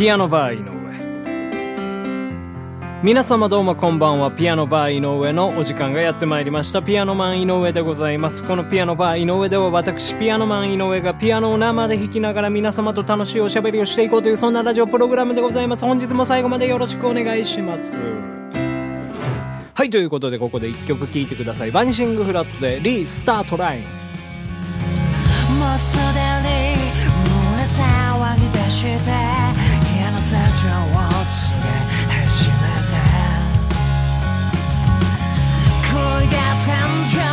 ピアノバー井上。皆様どうもこんばんは。ピアノバー井上のお時間がやってまいりました。ピアノマン井上でございます。このピアノバー井上では私ピアノマン井上がピアノを生で弾きながら皆様と楽しいおしゃべりをしていこうというそんなラジオプログラムでございます本日も最後までよろしくお願いしますはいということでここで1曲聴いてくださいバニシングフラットでリスタートラインもうすでに胸騒ぎ出して家の天井を告げ始めた恋が天井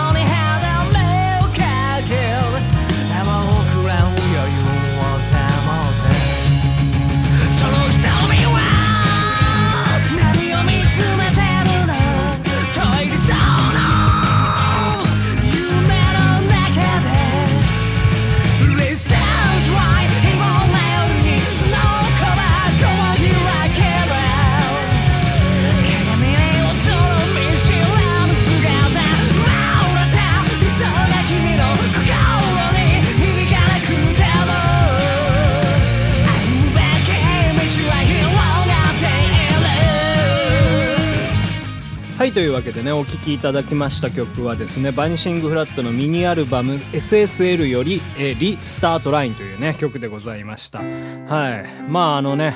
というわけでねお聴きいただきました曲はですねバニシングフラットのミニアルバム SSL より「えーリスタートライン」というね曲でございましたはいまああのね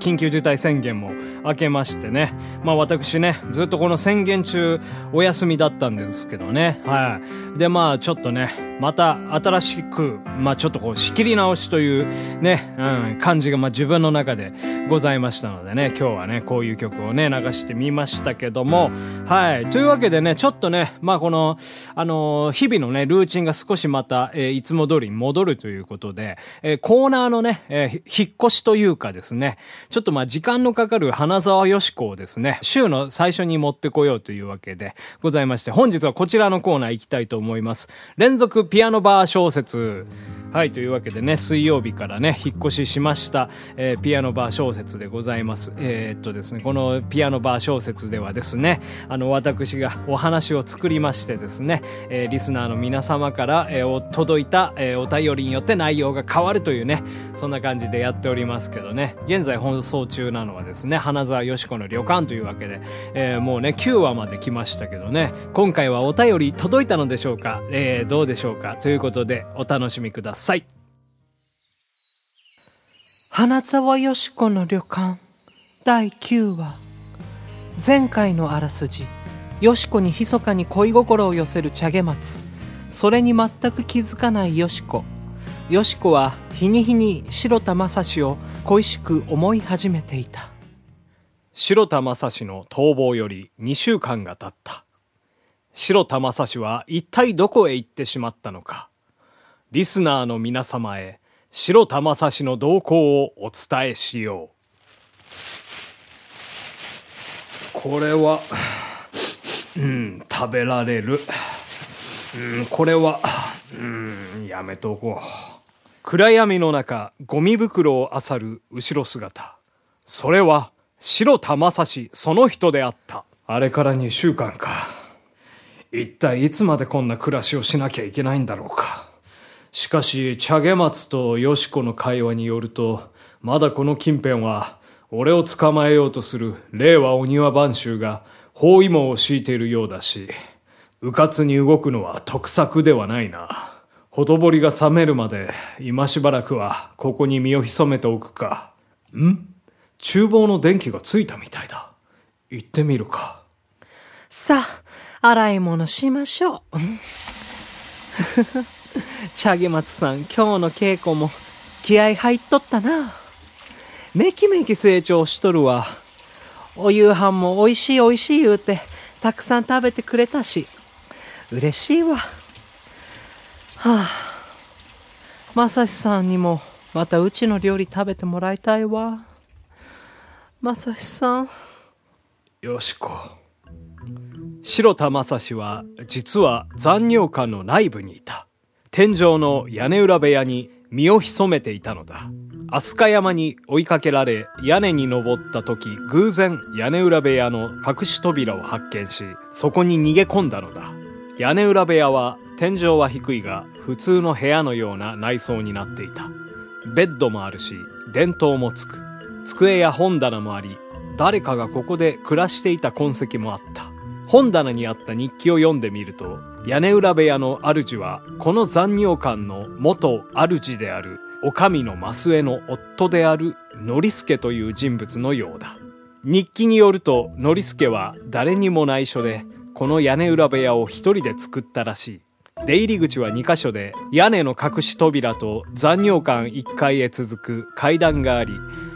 緊急事態宣言も明けましてね。まあ私ね、ずっとこの宣言中お休みだったんですけどね。はい。でまあちょっとね、また新しく、まあちょっとこう仕切り直しというね、うん、感じがまあ自分の中でございましたのでね、今日はね、こういう曲をね、流してみましたけども、はい。というわけでね、ちょっとね、まあこの、あのー日々のね、ルーチンが少しまた、えーいつも通りに戻るということで、えーコーナーのね、えー引っ越しというかですね、ちょっとま時間のかかる花沢よしこをですね、週の最初に持ってこようというわけでございまして、本日はこちらのコーナー行きたいと思います。連続ピアノバー小説。はい、というわけでね、水曜日からね、引っ越ししました、えーピアノバー小説でございます。えーっとですね、このピアノバー小説ではですね、あの、私がお話を作りましてですね、えーリスナーの皆様から、えー届いた、えーお便りによって内容が変わるというね、そんな感じでやっておりますけどね、現在放送中なのはですね、花沢よしこの旅館というわけで、えーもうね、9話まで来ましたけどね、今回はお便り届いたのでしょうか？えーどうでしょうか？ということで、お楽しみください。花沢よしこの旅館第9話。前回のあらすじ。よしこに密かに恋心を寄せる茶毛松それに全く気づかないよしこ。よしこは日に日に白田正史を恋しく思い始めていた。白田正史の逃亡より2週間が経った。白田正史は一体どこへ行ってしまったのか。リスナーの皆様へ白田正史の動向をお伝えしよう。これは、うん、食べられる。うん、これは、うん、やめとこう。暗闇の中、ゴミ袋を漁る後ろ姿。それは、白田正史その人であった。あれから2週間か。一体いつまでこんな暮らしをしなきゃいけないんだろうか。しかし、茶毛松とよしこの会話によると、まだこの近辺は、俺を捕まえようとする令和お庭番衆が包囲網を敷いているようだし、迂闊に動くのは得策ではないな。ほとぼりが冷めるまで、今しばらくはここに身を潜めておくか。ん？厨房の電気がついたみたいだ。行ってみるか。さあ洗い物しましょううん茶毛松さん今日の稽古も気合入っとったな。めきめき成長しとるわ。お夕飯も美味しい美味しい言うてたくさん食べてくれたし。嬉しいわ。はあ。まさしさんにもまたうちの料理食べてもらいたいわ。まさしさん。よしこ。白田正史は、実は残尿館の内部にいた。天井の屋根裏部屋に身を潜めていたのだ。飛鳥山に追いかけられ、屋根に登った時、偶然屋根裏部屋の隠し扉を発見し、そこに逃げ込んだのだ。屋根裏部屋は、天井は低いが、普通の部屋のような内装になっていた。ベッドもあるし、電灯もつく。机や本棚もあり、誰かがここで暮らしていた痕跡もあった。本棚にあった日記を読んでみると、屋根裏部屋の主は、この残尿館の元主である、お上の増江の夫である、ノリスケという人物のようだ。日記によると、ノリスケは誰にも内緒で、この屋根裏部屋を一人で作ったらしい。出入り口は2箇所で、屋根の隠し扉と残尿館1階へ続く階段があり、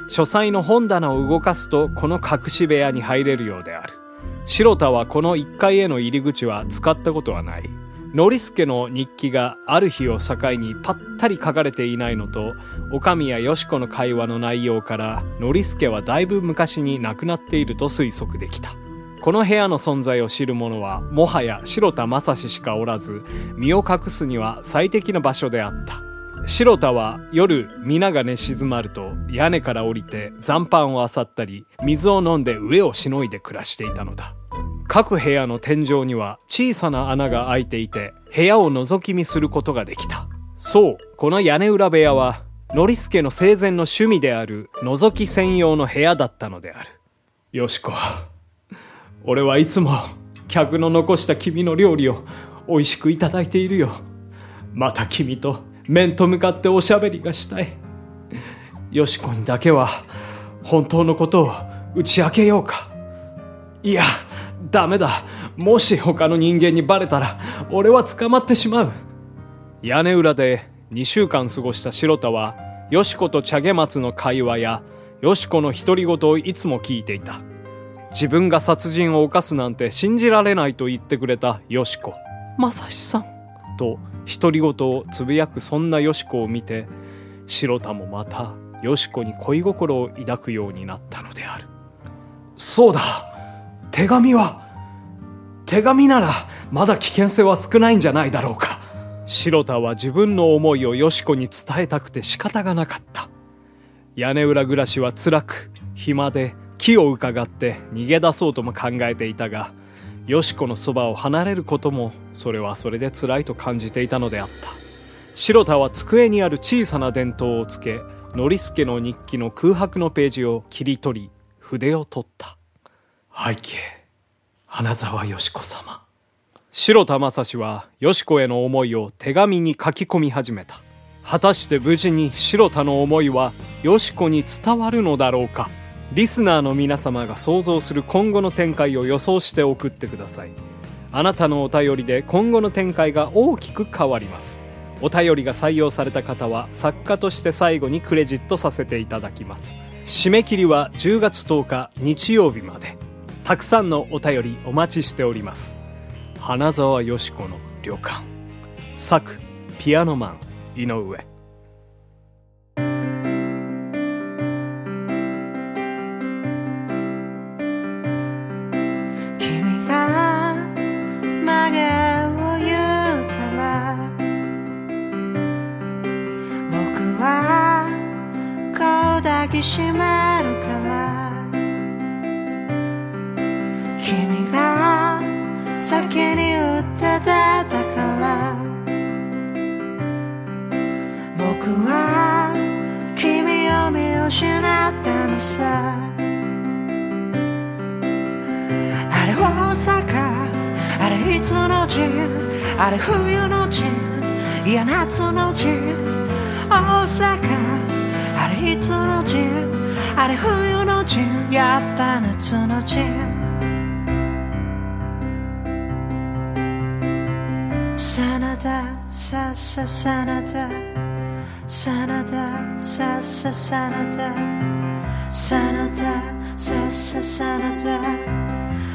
書斎の本棚を動かすとこの隠し部屋に入れるようである。白田はこの1階への入り口は使ったことはない。ノリスケの日記がある日を境にぱったり書かれていないのと、おかみやよしこの会話の内容から、ノリスケはだいぶ昔に亡くなっていると推測できた。この部屋の存在を知る者は、もはや白田正史しかおらず、身を隠すには最適な場所であった。白田は夜皆が寝静まると屋根から降りて残飯を漁ったり水を飲んで上をしのいで暮らしていたのだ。各部屋の天井には小さな穴が開いていて部屋を覗き見することができた。そうこの屋根裏部屋はノリスケの生前の趣味である覗き専用の部屋だったのである。よしこ。俺はいつも客の残した君の料理を美味しくいただいているよ。また君と面と向かっておしゃべりがしたい。よしこにだけは本当のことを打ち明けようか。いや、ダメだ。もし他の人間にバレたら俺は捕まってしまう。屋根裏で2週間過ごした白田は、よしこと茶毛松の会話や、よしこの独り言をいつも聞いていた。自分が殺人を犯すなんて信じられないと言ってくれたよしこ。まさしさん。と独り言をつぶやくそんなよしこを見て白田もまたよしこに恋心を抱くようになったのである。そうだ。手紙は手紙ならまだ危険性は少ないんじゃないだろうか。白田は自分の思いをよしこに伝えたくて仕方がなかった。屋根裏暮らしは辛く暇で木を伺って逃げ出そうとも考えていたがよしこのそばを離れることもそれはそれで辛いと感じていたのであった。白田は机にある小さな電灯をつけノリスケの日記の空白のページを切り取り筆を取った。背景花沢よしこ様。白田正史はよしこへの思いを手紙に書き込み始めた。果たして無事に白田の思いはよしこに伝わるのだろうか。リスナーの皆様が想像する今後の展開を予想して送ってください。あなたのお便りで今後の展開が大きく変わりますお便りが採用された方は作家として最後にクレジットさせていただきます。締め切りは10月10日日曜日まで。たくさんのお便りお待ちしております。花沢よしこの旅館。作ピアノマン井上。きしめるから君が先に打って出たから僕は君を見失ったのさ。あれ大阪あれいつの陣あれ冬の陣いや夏の陣。大阪あれいつの陣あれ冬の陣やっぱ夏の陣真田ささ真田真田ささ真田真田ささ真田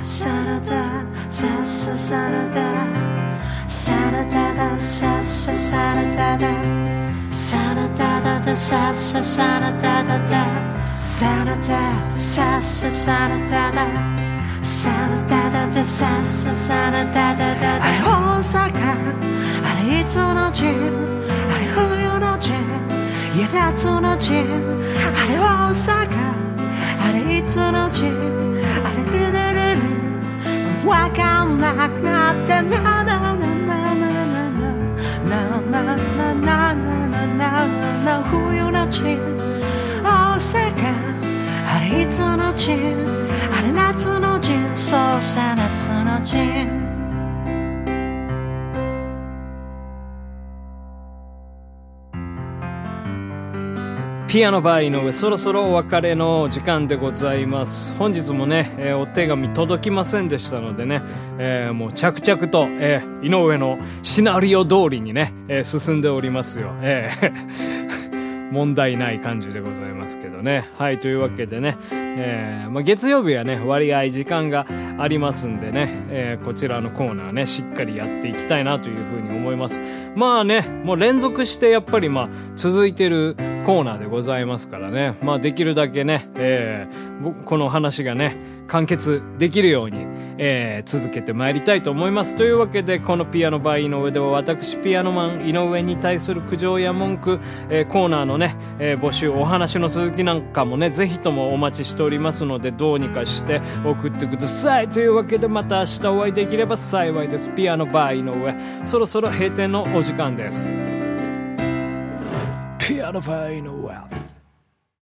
真田ささ真田真田がささ真田だ。サラダダダサササラダダダサラダサササラダダサラダダダサササラダダダあれ大阪。あれいつのじあれ冬のじいや夏のじあれ大阪。あれいつのじあれルルルルわかななななな冬の陣あれ夏のジンそうさ夏のジンピアノバー井上そろそろお別れの時間でございます。本日もね、えーお手紙届きませんでしたのでね、えーもう着々と、えー井上のシナリオ通りにね、えー進んでおりますよ、えー問題ない感じでございますけどね。はい、というわけでね、えーまあ、月曜日はね、割合時間がありますんでね、えーこちらのコーナーね、しっかりやっていきたいなというふうに思います。まあね、もう連続してやっぱりまあ、続いてるコーナーでございますからね、まあできるだけね、えー僕この話がね、完結できるように、えー続けてまいりたいと思います。というわけで、このピアノバー井上では私、ピアノマン井上に対する苦情や文句、えーコーナーのね、えー募集、お話の続きなんかもね、ぜひともお待ちしておりますので、どうにかして送ってください。というわけで、また明日お会いできれば幸いです。ピアノバー井上、そろそろ閉店のお時間です。ピアノバー井上。